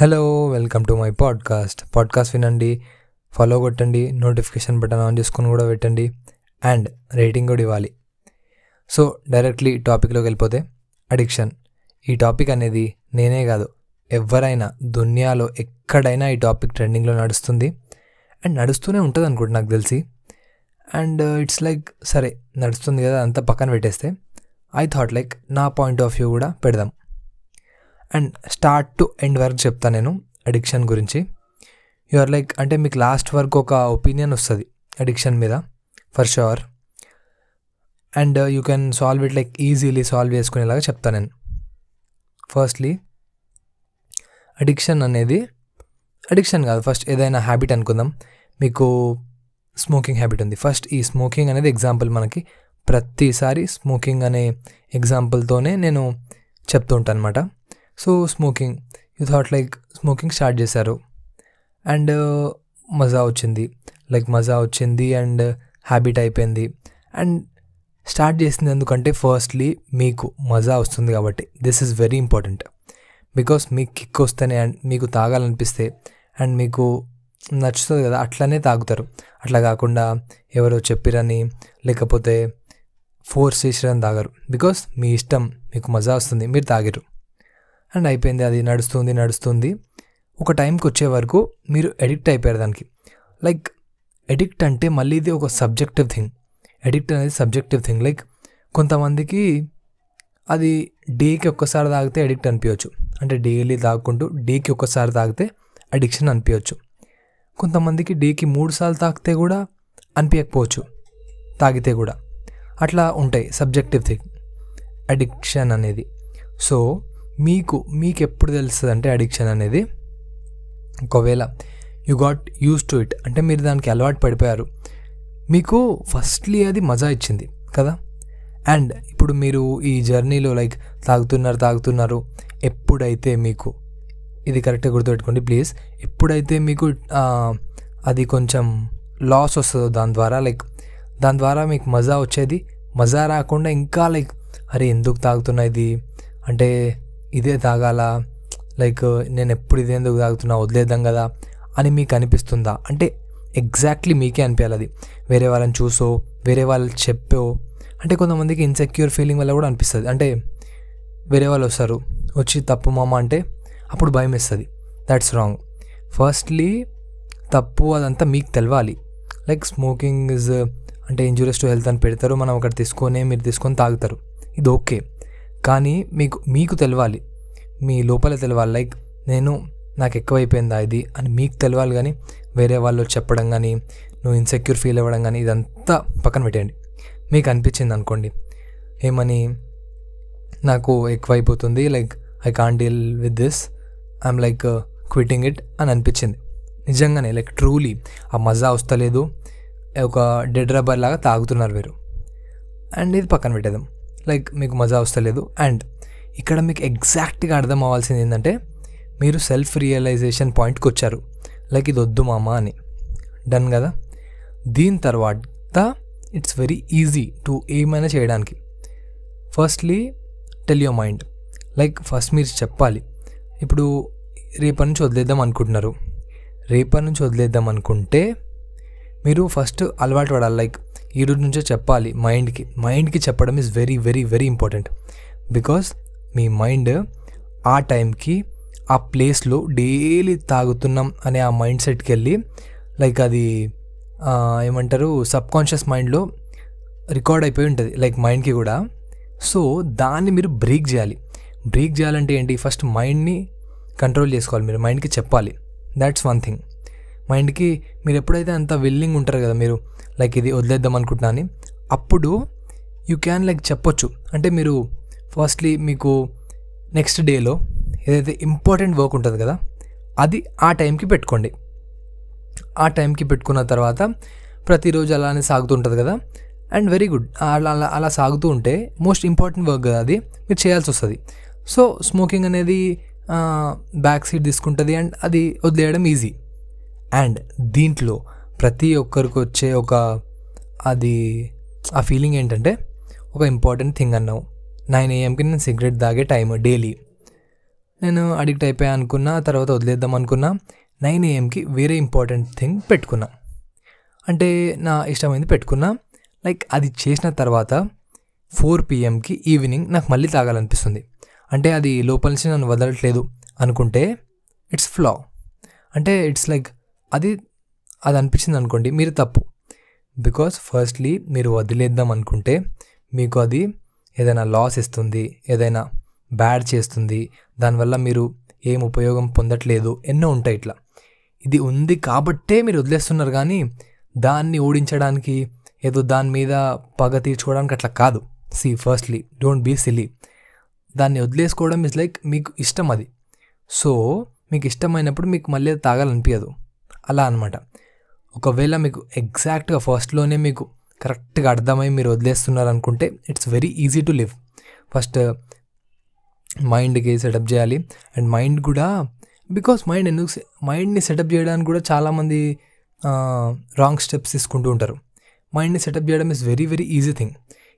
Hello welcome to my podcast podcast వినండి follow కొట్టండి notification button on చేసుకొని కూడా పెట్టండి అండ్ రేటింగ్ కూడా ఇవ్వాలి. సో డైరెక్ట్లీ టాపిక్లోకి వెళ్ళిపోతే అడిక్షన్ ఈ టాపిక్ అనేది నేనే కాదు ఎవరైనా దునియాలో ఎక్కడైనా ఈ టాపిక్ ట్రెండింగ్లో నడుస్తుంది అండ్ నడుస్తూనే ఉంటుంది అనుకుంటు నాకు తెలిసి. అండ్ ఇట్స్ లైక్ సరే నడుస్తుంది కదా అంతా పక్కన పెట్టేస్తే ఐ థాట్ లైక్ నా పాయింట్ ఆఫ్ వ్యూ కూడా పెడదాం. అండ్ స్టార్ట్ టు ఎండ్ వరకు చెప్తాను నేను అడిక్షన్ గురించి. యు ఆర్ లైక్ అంటే మీకు లాస్ట్ వరకు ఒక ఒపీనియన్ వస్తుంది అడిక్షన్ మీద for sure and you can solve it like easily solve చేసుకునేలాగా చెప్తాను నేను. ఫస్ట్లీ అడిక్షన్ అనేది అడిక్షన్ కాదు ఫస్ట్ ఏదైనా హ్యాబిట్ అనుకుందాం. మీకు స్మోకింగ్ హ్యాబిట్ ఉంది. ఫస్ట్ ఈ స్మోకింగ్ అనేది ఎగ్జాంపుల్ మనకి. ప్రతిసారి స్మోకింగ్ అనే ఎగ్జాంపుల్తోనే నేను చెప్తూ ఉంటాను అనమాట so smoking you thought like smoking start చేశారు. అండ్ uh, మజా వచ్చింది. లైక్ మజా వచ్చింది అండ్ హ్యాబిట్ uh, అయిపోయింది. అండ్ స్టార్ట్ చేసింది ఎందుకంటే ఫస్ట్లీ మీకు మజా వస్తుంది కాబట్టి this is very important because మీకు కిక్ వస్తేనే అండ్ మీకు తాగాలనిపిస్తే అండ్ మీకు నచ్చుతుంది కదా అట్లనే తాగుతారు. అట్లా కాకుండా ఎవరో చెప్పిరని లేకపోతే ఫోర్స్ చేసిరని తాగరు. బికాస్ మీ ఇష్టం మీకు మజా వస్తుంది మీరు తాగిరు అండ్ అయిపోయింది అది నడుస్తుంది నడుస్తుంది. ఒక టైంకి వచ్చే వరకు మీరు ఎడిక్ట్ అయిపోయారు దానికి. లైక్ ఎడిక్ట్ అంటే మళ్ళీ ఇది ఒక సబ్జెక్టివ్ థింగ్. ఎడిక్ట్ అనేది సబ్జెక్టివ్ థింగ్. లైక్ కొంతమందికి అది డేకి ఒక్కసారి తాగితే ఎడిక్ట్ అనిపించవచ్చు అంటే డైలీ తాగుకుంటూ డేకి ఒక్కసారి తాగితే అడిక్షన్ అనిపించవచ్చు కొంతమందికి డేకి మూడు సార్లు తాగితే కూడా అనిపించకపోవచ్చు తాగితే కూడా. అట్లా ఉంటాయి సబ్జెక్టివ్ థింగ్. అడిక్షన్ అనేది. సో మీకు మీకు ఎప్పుడు తెలుస్తుంది అంటే అడిక్షన్ అనేది? ఒకవేళ you got used to it అంటే మీరు దానికి అలవాటు పడిపోయారు. మీకు ఫస్ట్లీ అది మజా ఇచ్చింది కదా? అండ్ ఇప్పుడు మీరు ఈ జర్నీలో లైక్ తాగుతున్నారు తాగుతున్నారు ఎప్పుడైతే మీకు ఇది కరెక్ట్గా గుర్తుపెట్టుకోండి ప్లీజ్ ఎప్పుడైతే మీకు అది కొంచెం లాస్ వస్తుందో దాని ద్వారా లైక్ దాని ద్వారా మీకు మజా వచ్చేది మజా రాకుండా ఇంకా లైక్ అరే ఎందుకు తాగుతున్నా ఇది? అంటే ఇదే తాగాలా? లైక్ నేను ఎప్పుడు ఇదే ఎందుకు తాగుతున్నా? వదిలేద్దాం కదా? అని మీకు అనిపిస్తుందా? అంటే ఎగ్జాక్ట్లీ మీకే అనిపించాలి అది. వేరే వాళ్ళని చూసో వేరే వాళ్ళు చెప్పో. అంటే కొంతమందికి ఇన్సెక్యూర్ ఫీలింగ్ వల్ల కూడా అనిపిస్తుంది. అంటే వేరే వాళ్ళు వస్తారు. వచ్చి తప్పు మామ అంటే అప్పుడు భయం వేస్తుంది. దాట్స్ రాంగ్ ఫస్ట్లీ తప్పు అదంతా మీకు తెలవాలి. లైక్ స్మోకింగ్ ఇస్ అంటే ఇంజూరియస్ టు హెల్త్ అని పెడతారు. మనం ఒకటి తీసుకొని మీరు తీసుకొని తాగుతారు. ఇది ఓకే కానీ మీకు మీకు తెలవాలి. మీ లోపల తెలవాలి. లైక్ నేను నాకు ఎక్కువైపోయిందా ఇది అని మీకు తెలవాలి కానీ వేరే వాళ్ళు చెప్పడం కానీ నువ్వు ఇన్సెక్యూర్ ఫీల్ అవ్వడం కానీ ఇదంతా పక్కన పెట్టేయండి. మీకు అనిపించింది అనుకోండి. ఏమని? నాకు ఎక్కువైపోతుంది. Like I can't deal with this I'm like quitting it అని అనిపించింది. నిజంగానే లైక్ ట్రూలీ ఆ మజా వస్తలేదు. ఒక డెడ్ రబ్బర్ లాగా తాగుతున్నారు మీరు అండ్ ఇది పక్కన పెట్టేద్దాం. లైక్ మీకు మజా వస్తలేదు. అండ్ ఇక్కడ మీకు ఎగ్జాక్ట్గా అర్థం అవ్వాల్సింది ఏంటంటే మీరు సెల్ఫ్ రియలైజేషన్ పాయింట్కి వచ్చారు. లైక్ ఇది వద్దు మామ అని. డన్ కదా? దీని తర్వాత ఇట్స్ వెరీ ఈజీ టు ఏమైనా చేయడానికి. Firstly tell your mind like first మీరు చెప్పాలి. ఇప్పుడు రేపటి నుంచి వదిలేద్దాం అనుకుంటున్నారు. రేపటి నుంచి వదిలేద్దాం అనుకుంటే మీరు ఫస్ట్ అలవాటు పడాలి. లైక్ ఈ రోజు నుంచే చెప్పాలి మైండ్కి. మైండ్కి చెప్పడం is very very very important because me mind ఆ టైంకి ఆ ప్లేస్లో డైలీ తాగుతున్నాం అనే ఆ మైండ్ సెట్కి వెళ్ళి లైక్ అది ఏమంటారు సబ్ కాన్షియస్ మైండ్లో రికార్డ్ అయిపోయి ఉంటుంది లైక్ మైండ్కి కూడా. సో దాన్ని మీరు బ్రేక్ చేయాలి. బ్రేక్ చేయాలంటే ఏంటి? ఫస్ట్ మైండ్ని కంట్రోల్ చేసుకోవాలి మీరు మైండ్కి చెప్పాలి. దాట్స్ వన్ థింగ్ మైండ్కి మీరు ఎప్పుడైతే అంత విల్లింగ్ ఉంటారు కదా మీరు లైక్ ఇది వదిలేద్దాం అనుకుంటున్నా అని అప్పుడు యూ క్యాన్ లైక్ చెప్పొచ్చు. అంటే మీరు ఫస్ట్లీ మీకు నెక్స్ట్ డేలో ఏదైతే ఇంపార్టెంట్ వర్క్ ఉంటుంది కదా అది ఆ టైంకి పెట్టుకోండి. ఆ టైంకి పెట్టుకున్న తర్వాత ప్రతిరోజు అలానే సాగుతుంటుంది కదా అండ్ వెరీ గుడ్ అలా అలా అలా సాగుతూ ఉంటే మోస్ట్ ఇంపార్టెంట్ వర్క్ కదా అది మీరు చేయాల్సి వస్తుంది. సో స్మోకింగ్ అనేది బ్యాక్ సీట్ తీసుకుంటుంది అండ్ అది వదిలేయడం ఈజీ అండ్ దీంట్లో ప్రతి ఒక్కరికి వచ్చే ఒక అది ఆ ఫీలింగ్ ఏంటంటే ఒక ఇంపార్టెంట్ థింగ్ అన్నావు. నైన్ ఏఎంకి నేను సిగరెట్ తాగే టైం డైలీ. నేను అడిక్ట్ అయిపోయా అనుకున్నా తర్వాత వదిలేద్దాం అనుకున్నా నైన్ ఏఎంకి వేరే ఇంపార్టెంట్ థింగ్ పెట్టుకున్నా. అంటే నా ఇష్టమైంది పెట్టుకున్నా. లైక్ అది చేసిన తర్వాత ఫోర్ పిఎంకి ఈవినింగ్ నాకు మళ్ళీ తాగాలనిపిస్తుంది. అంటే అది లోపల నుంచి నన్ను వదలట్లేదు అనుకుంటే ఇట్స్ ఫ్లా అంటే ఇట్స్ లైక్ అది అది అనిపించింది అనుకోండి మీరు తప్పు. బికాస్ ఫస్ట్లీ మీరు వదిలేద్దాం అనుకుంటే మీకు అది ఏదైనా లాస్ ఇస్తుంది ఏదైనా బ్యాడ్ చేస్తుంది దానివల్ల మీరు ఏం ఉపయోగం పొందట్లేదు ఎన్నో ఉంటాయి ఇట్లా. ఇది ఉంది కాబట్టే మీరు వదిలేస్తున్నారు కానీ దాన్ని ఓడించడానికి ఏదో దాని మీద పగ తీర్చుకోవడానికి అట్లా కాదు. See firstly don't be silly దాన్ని వదిలేసుకోవడం ఇస్ లైక్ మీకు ఇష్టం అది. సో మీకు ఇష్టమైనప్పుడు మీకు మళ్ళీ తాగాలనిపించదు అలా అనమాట ఒకవేళ మీకు ఎగ్జాక్ట్గా ఫస్ట్లోనే మీకు కరెక్ట్గా అర్థమై మీరు వదిలేస్తున్నారు అనుకుంటే it's very easy to live. First మైండ్కి సెటప్ చేయాలి. అండ్ మైండ్ కూడా బికాస్ మైండ్ ఎందుకు మైండ్ని సెటప్ చేయడానికి కూడా చాలామంది రాంగ్ స్టెప్స్ తీసుకుంటూ ఉంటారు. మైండ్ని సెటప్ చేయడం is very very easy thing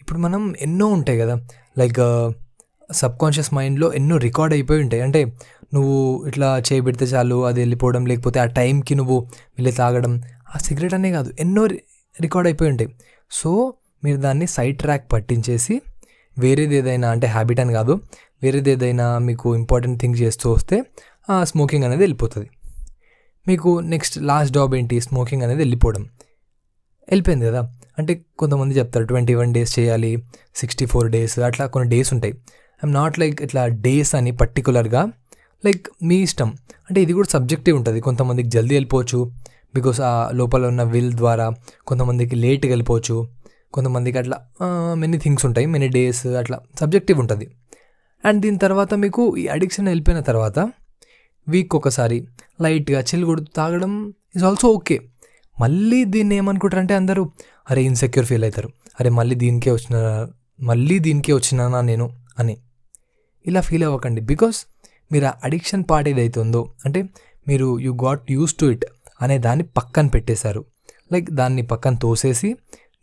ఇప్పుడు మనం ఎన్నో ఉంటాయి కదా. లైక్ సబ్ కాన్షియస్ మైండ్లో ఎన్నో రికార్డ్ అయిపోయి ఉంటాయి. అంటే నువ్వు ఇట్లా చేయబెడితే చాలు అది వెళ్ళిపోవడం లేకపోతే ఆ టైంకి నువ్వు వెళ్ళి తాగడం ఆ సిగరెట్ అనే కాదు ఎన్నో రికార్డ్ అయిపోయి ఉంటాయి. సో మీరు దాన్ని సైడ్ ట్రాక్ పట్టించేసి వేరేది ఏదైనా అంటే హ్యాబిట్ అని కాదు వేరేది ఏదైనా మీకు ఇంపార్టెంట్ థింగ్ చేస్తూ వస్తే ఆ స్మోకింగ్ అనేది వెళ్ళిపోతుంది. మీకు నెక్స్ట్ లాస్ట్ జాబ్ ఏంటి? స్మోకింగ్ అనేది వెళ్ళిపోవడం. వెళ్ళిపోయింది కదా? అంటే కొంతమంది చెప్తారు ట్వంటీ వన్ డేస్ చేయాలి సిక్స్టీ ఫోర్ డేస్ అట్లా కొన్ని డేస్ ఉంటాయి. ఐఎమ్ నాట్ లైక్ ఇట్లా డేస్ అని పర్టికులర్గా లైక్ మీ ఇష్టం. అంటే ఇది కూడా సబ్జెక్టివ్ ఉంటుంది. కొంతమందికి జల్దీ వెళ్ళిపోవచ్చు. బికాస్ ఆ లోపల ఉన్న విల్ ద్వారా కొంతమందికి లేట్గా వెళ్ళిపోవచ్చు. కొంతమందికి అట్లా మెనీ థింగ్స్ ఉంటాయి. మెనీ డేస్ అట్లా సబ్జెక్టివ్ ఉంటుంది. అండ్ దీని తర్వాత మీకు ఈ అడిక్షన్ వెళ్ళిపోయిన తర్వాత వీక్ ఒకసారి లైట్గా చిల్ కొడుతూ తాగడం ఇస్ ఆల్సో ఓకే మళ్ళీ దీన్ని ఏమనుకుంటారంటే అందరూ అరే ఇన్సెక్యూర్ ఫీల్ అవుతారు. అరే మళ్ళీ దీనికే వచ్చిన మళ్ళీ దీనికే వచ్చినానా నేను? అని. ఇలా ఫీల్ అవ్వకండి. బికాస్ మీరు ఆ అడిక్షన్ పార్ట్ ఏదైతే ఉందో అంటే మీరు you got used to it అనే దాన్ని పక్కన పెట్టేశారు. లైక్ దాన్ని పక్కన తోసేసి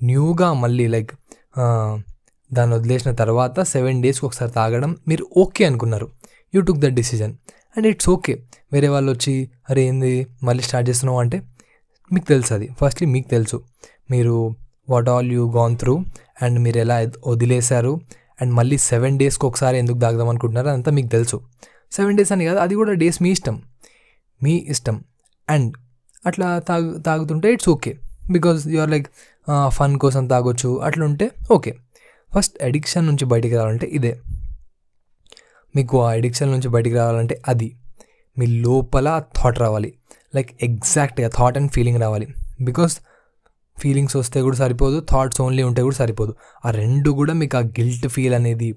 న్యూగా మళ్ళీ లైక్ దాన్ని వదిలేసిన తర్వాత సెవెన్ డేస్కి ఒకసారి తాగడం మీరు ఓకే అనుకున్నారు. You took that decision and it's okay వేరే వాళ్ళు వచ్చి అరే ఏంది? మళ్ళీ స్టార్ట్ చేస్తున్నావు? అంటే మీకు తెలుసు అది. ఫస్ట్లీ మీకు తెలుసు. మీరు what all you gone through and మీరు ఎలా వదిలేశారు? అండ్ మళ్ళీ సెవెన్ డేస్కి ఒకసారి ఎందుకు తాగుదాం అనుకుంటున్నారు? అదంతా మీకు తెలుసు. సెవెన్ డేస్ అని కాదు అది కూడా డేస్ మీ ఇష్టం. మీ ఇష్టం. అండ్ అట్లా తాగు తాగుతుంటే it's okay because you are like fun కోసం తాగొచ్చు అట్లా ఉంటే ఓకే ఫస్ట్ అడిక్షన్ నుంచి బయటికి రావాలంటే ఇదే. మీకు ఆ అడిక్షన్ నుంచి బయటికి రావాలంటే అది. మీ లోపల థాట్ రావాలి. లైక్ ఎగ్జాక్ట్గా థాట్ అండ్ ఫీలింగ్ రావాలి. బికాస్ ఫీలింగ్స్ వస్తే కూడా సరిపోదు థాట్స్ ఓన్లీ ఉంటే కూడా సరిపోదు. ఆ రెండు కూడా మీకు ఆ గిల్ట్ ఫీల్ అనేది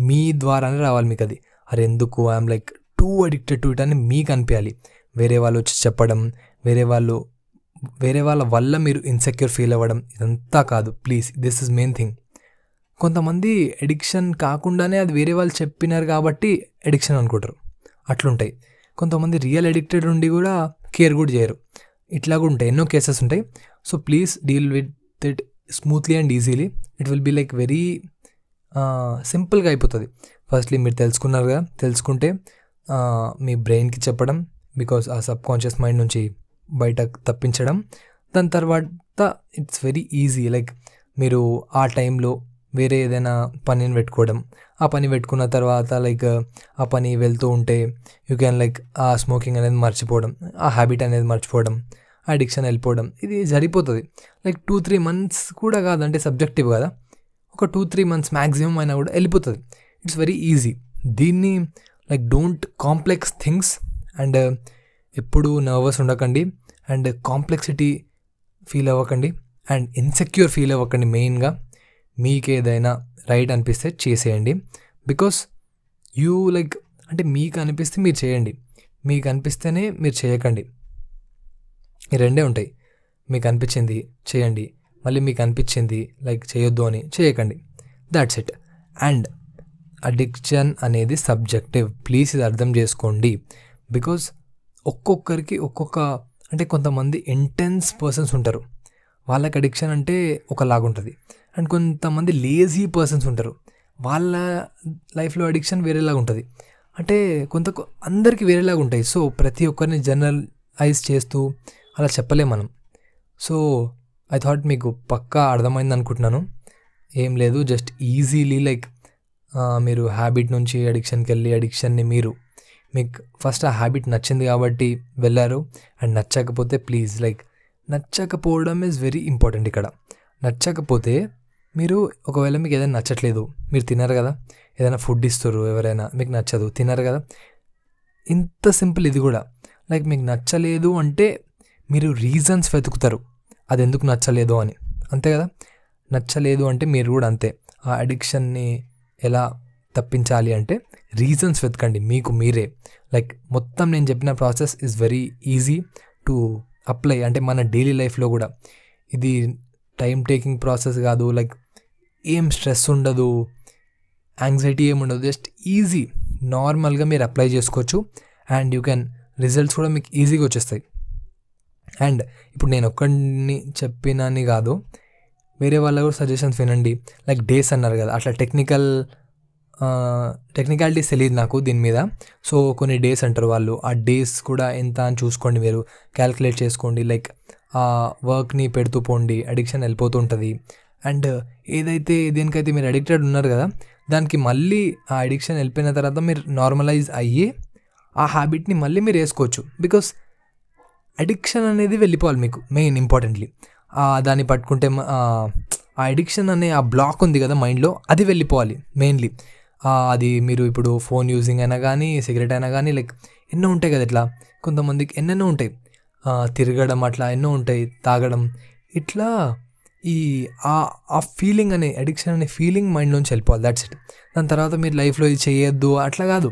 మీ ద్వారానే రావాలి మీకు అది అరే ఎందుకు I'm like too addicted to it అని మీకు అనిపించాలి. వేరే వాళ్ళు వచ్చి చెప్పడం వేరే వాళ్ళు వేరే వాళ్ళ వల్ల మీరు ఇన్సెక్యూర్ ఫీల్ అవ్వడం ఇదంతా కాదు. Please this is main thing కొంతమంది ఎడిక్షన్ కాకుండానే అది వేరే వాళ్ళు చెప్పినారు కాబట్టి ఎడిక్షన్ అనుకుంటారు. అట్లుంటాయి. కొంతమంది రియల్ ఎడిక్టెడ్ ఉండి కూడా కేర్ కూడా చేయరు. ఇట్లా కూడా ఉంటాయి. ఎన్నో కేసెస్ ఉంటాయి. So please deal with it smoothly and easily it will be like very సింపుల్గా అయిపోతుంది. ఫస్ట్లీ మీరు తెలుసుకున్నారుగా తెలుసుకుంటే మీ బ్రెయిన్కి చెప్పడం బికాస్ ఆ సబ్ కాన్షియస్ మైండ్ నుంచి బయట తప్పించడం. దాని తర్వాత ఇట్స్ వెరీ ఈజీ లైక్ మీరు ఆ టైంలో వేరే ఏదైనా పనిని పెట్టుకోవడం. ఆ పని పెట్టుకున్న తర్వాత లైక్ ఆ పని వెళ్తూ ఉంటే యూ క్యాన్ లైక్ ఆ స్మోకింగ్ అనేది మర్చిపోవడం ఆ హ్యాబిట్ అనేది మర్చిపోవడం అడిక్షన్ వెళ్ళిపోవడం ఇది సరిపోతుంది లైక్ టూ త్రీ మంత్స్ కూడా కాదంటే సబ్జెక్టివ్ కదా? ఒక టూ త్రీ మంత్స్ మ్యాక్సిమం అయినా కూడా వెళ్ళిపోతుంది. ఇట్స్ వెరీ ఈజీ దీన్ని like don't complex things and ఎప్పుడు నర్వస్ ఉండకండి అండ్ కాంప్లెక్సిటీ ఫీల్ అవ్వకండి అండ్ ఇన్సెక్యూర్ ఫీల్ అవ్వకండి మెయిన్గా మీకు ఏదైనా రైట్ అనిపిస్తే చేసేయండి. బికాస్ యూ లైక్ అంటే మీకు అనిపిస్తే మీరు చేయండి. మీకు అనిపిస్తేనే మీరు చేయకండి. ఈ రెండే ఉంటాయి. మీకు అనిపించింది చేయండి. మళ్ళీ మీకు అనిపించింది లైక్ చేయొద్దు అని చేయకండి. దాట్స్ ఇట్ అండ్ అడిక్షన్ అనేది సబ్జెక్టివ్ ప్లీజ్ ఇది అర్థం చేసుకోండి. బికాజ్ ఒక్కొక్కరికి ఒక్కొక్క అంటే కొంతమంది ఇంటెన్స్ పర్సన్స్ ఉంటారు. వాళ్ళకి అడిక్షన్ అంటే ఒకలాగుంటుంది. అండ్ కొంతమంది లేజీ పర్సన్స్ ఉంటారు. వాళ్ళ లైఫ్లో అడిక్షన్ వేరేలాగా ఉంటుంది అంటే కొంత అందరికీ వేరేలాగా ఉంటాయి సో ప్రతి ఒక్కరిని జనరలైజ్ చేస్తూ అలా చెప్పలేం మనం. సో ఐ థాట్ మీకు పక్కా అర్థమైంది అనుకుంటున్నాను ఏం లేదు జస్ట్ ఈజీలీ లైక్ మీరు హ్యాబిట్ నుంచి అడిక్షన్కి వెళ్ళి అడిక్షన్ని మీరు మీకు ఫస్ట్ ఆ హ్యాబిట్ నచ్చింది కాబట్టి వెళ్ళారు. అండ్ నచ్చకపోతే ప్లీజ్ లైక్ నచ్చకపోవడం ఈజ్ వెరీ ఇంపార్టెంట్ ఇక్కడ. నచ్చకపోతే మీరు ఒకవేళ మీకు ఏదైనా నచ్చట్లేదు మీరు తినరు కదా ఏదైనా ఫుడ్ ఇస్తారు ఎవరైనా మీకు నచ్చదు తినరు కదా. ఇంత సింపుల్ ఇది కూడా. లైక్ మీకు నచ్చలేదు అంటే మీరు రీజన్స్ వెతుకుతారు. అది ఎందుకు నచ్చలేదు అని. అంతే కదా? నచ్చలేదు అంటే మీరు కూడా అంతే. ఆ అడిక్షన్ని ఎలా తప్పించాలి అంటే రీజన్స్ వెతకండి. మీకు మీరే. లైక్ మొత్తం నేను చెప్పిన process is very easy to apply అంటే మన డైలీ లైఫ్లో కూడా. ఇది టైం టేకింగ్ ప్రాసెస్ కాదు. లైక్ ఏం స్ట్రెస్ ఉండదు. యాంగ్జైటీ ఏమి ఉండదు. జస్ట్ ఈజీ నార్మల్గా మీరు అప్లై చేసుకోవచ్చు. అండ్ యూ కెన్ రిజల్ట్స్ కూడా మీకు ఈజీగా వచ్చేస్తాయి. అండ్ ఇప్పుడు నేను ఒక్కడిని చెప్పినని కాదు. వేరే వాళ్ళ కూడా సజెషన్స్ వినండి. లైక్ డేస్ అన్నారు కదా అట్లా టెక్నికల్ టెక్నికాలిటీస్ తెలియదు నాకు దీని మీద. సో కొన్ని డేస్ అంటారు వాళ్ళు. ఆ డేస్ కూడా ఎంత అని చూసుకోండి మీరు. క్యాల్కులేట్ చేసుకోండి. లైక్ ఆ వర్క్ని పెడుతూ పోండి. అడిక్షన్ వెళ్ళిపోతూ ఉంటుంది. అండ్ ఏదైతే దేనికైతే మీరు అడిక్టెడ్ ఉన్నారు కదా దానికి మళ్ళీ ఆ అడిక్షన్ వెళ్ళిపోయిన తర్వాత మీరు నార్మలైజ్ అయ్యి ఆ హ్యాబిట్ని మళ్ళీ మీరు వేసుకోవచ్చు. బికాస్ అడిక్షన్ అనేది వెళ్ళిపోవాలి మీకు మెయిన్ ఇంపార్టెంట్లీ దాన్ని పట్టుకుంటే ఆ అడిక్షన్ అనే ఆ బ్లాక్ ఉంది కదా మైండ్లో అది వెళ్ళిపోవాలి మెయిన్లీ అది మీరు ఇప్పుడు ఫోన్ యూజింగ్ అయినా కానీ సిగరెట్ అయినా కానీ లైక్ ఎన్నో ఉంటాయి కదా ఇట్లా. కొంతమందికి ఎన్నెన్నో ఉంటాయి. తిరగడం అట్లా ఎన్నో ఉంటాయి తాగడం. ఇట్లా ఈ ఆ ఫీలింగ్ అనే అడిక్షన్ అనే ఫీలింగ్ మైండ్ నుంచి వెళ్ళిపోవాలి దాట్స్ ఇట్ దాని తర్వాత మీరు లైఫ్లో ఇది చేయొద్దు అట్లా కాదు.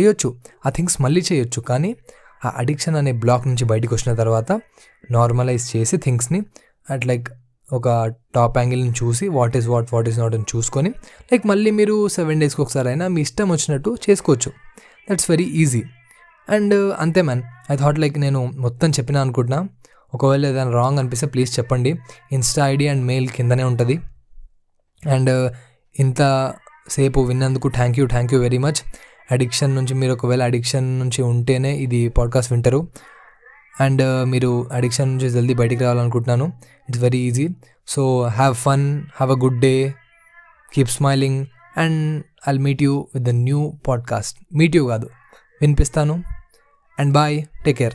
చేయొచ్చు. ఆ థింగ్స్ మళ్ళీ చేయొచ్చు కానీ ఆ అడిక్షన్ అనే బ్లాక్ నుంచి బయటకు వచ్చిన తర్వాత నార్మలైజ్ చేసి థింగ్స్ని అట్ లైక్ ఒక టాప్ యాంగిల్ని చూసి what is what what is not అని చూసుకొని లైక్ మళ్ళీ మీరు సెవెన్ డేస్కి ఒకసారి అయినా మీ ఇష్టం వచ్చినట్టు చేసుకోవచ్చు. దట్స్ వెరీ ఈజీ అండ్ అంతే మ్యాన్ ఐ థాట్ లైక్ నేను మొత్తం చెప్పినా అనుకుంటున్నా. ఒకవేళ ఏదైనా రాంగ్ అనిపిస్తే ప్లీజ్ చెప్పండి. ఇన్స్టా ఐడి అండ్ మెయిల్ కిందనే ఉంటుంది. అండ్ uh, ఇంత సేపు విన్నందుకు thank you thank you very much addiction నుంచి మీరు ఒకవేళ అడిక్షన్ నుంచి ఉంటేనే ఇది పాడ్కాస్ట్ వింటారు. అండ్ మీరు అడిక్షన్ నుంచి జల్దీ బయటికి రావాలనుకుంటున్నాను. It's very easy so have fun have a good day keep smiling and I'll meet you with the new podcast meet you కాదు వినిపిస్తాను. And bye take care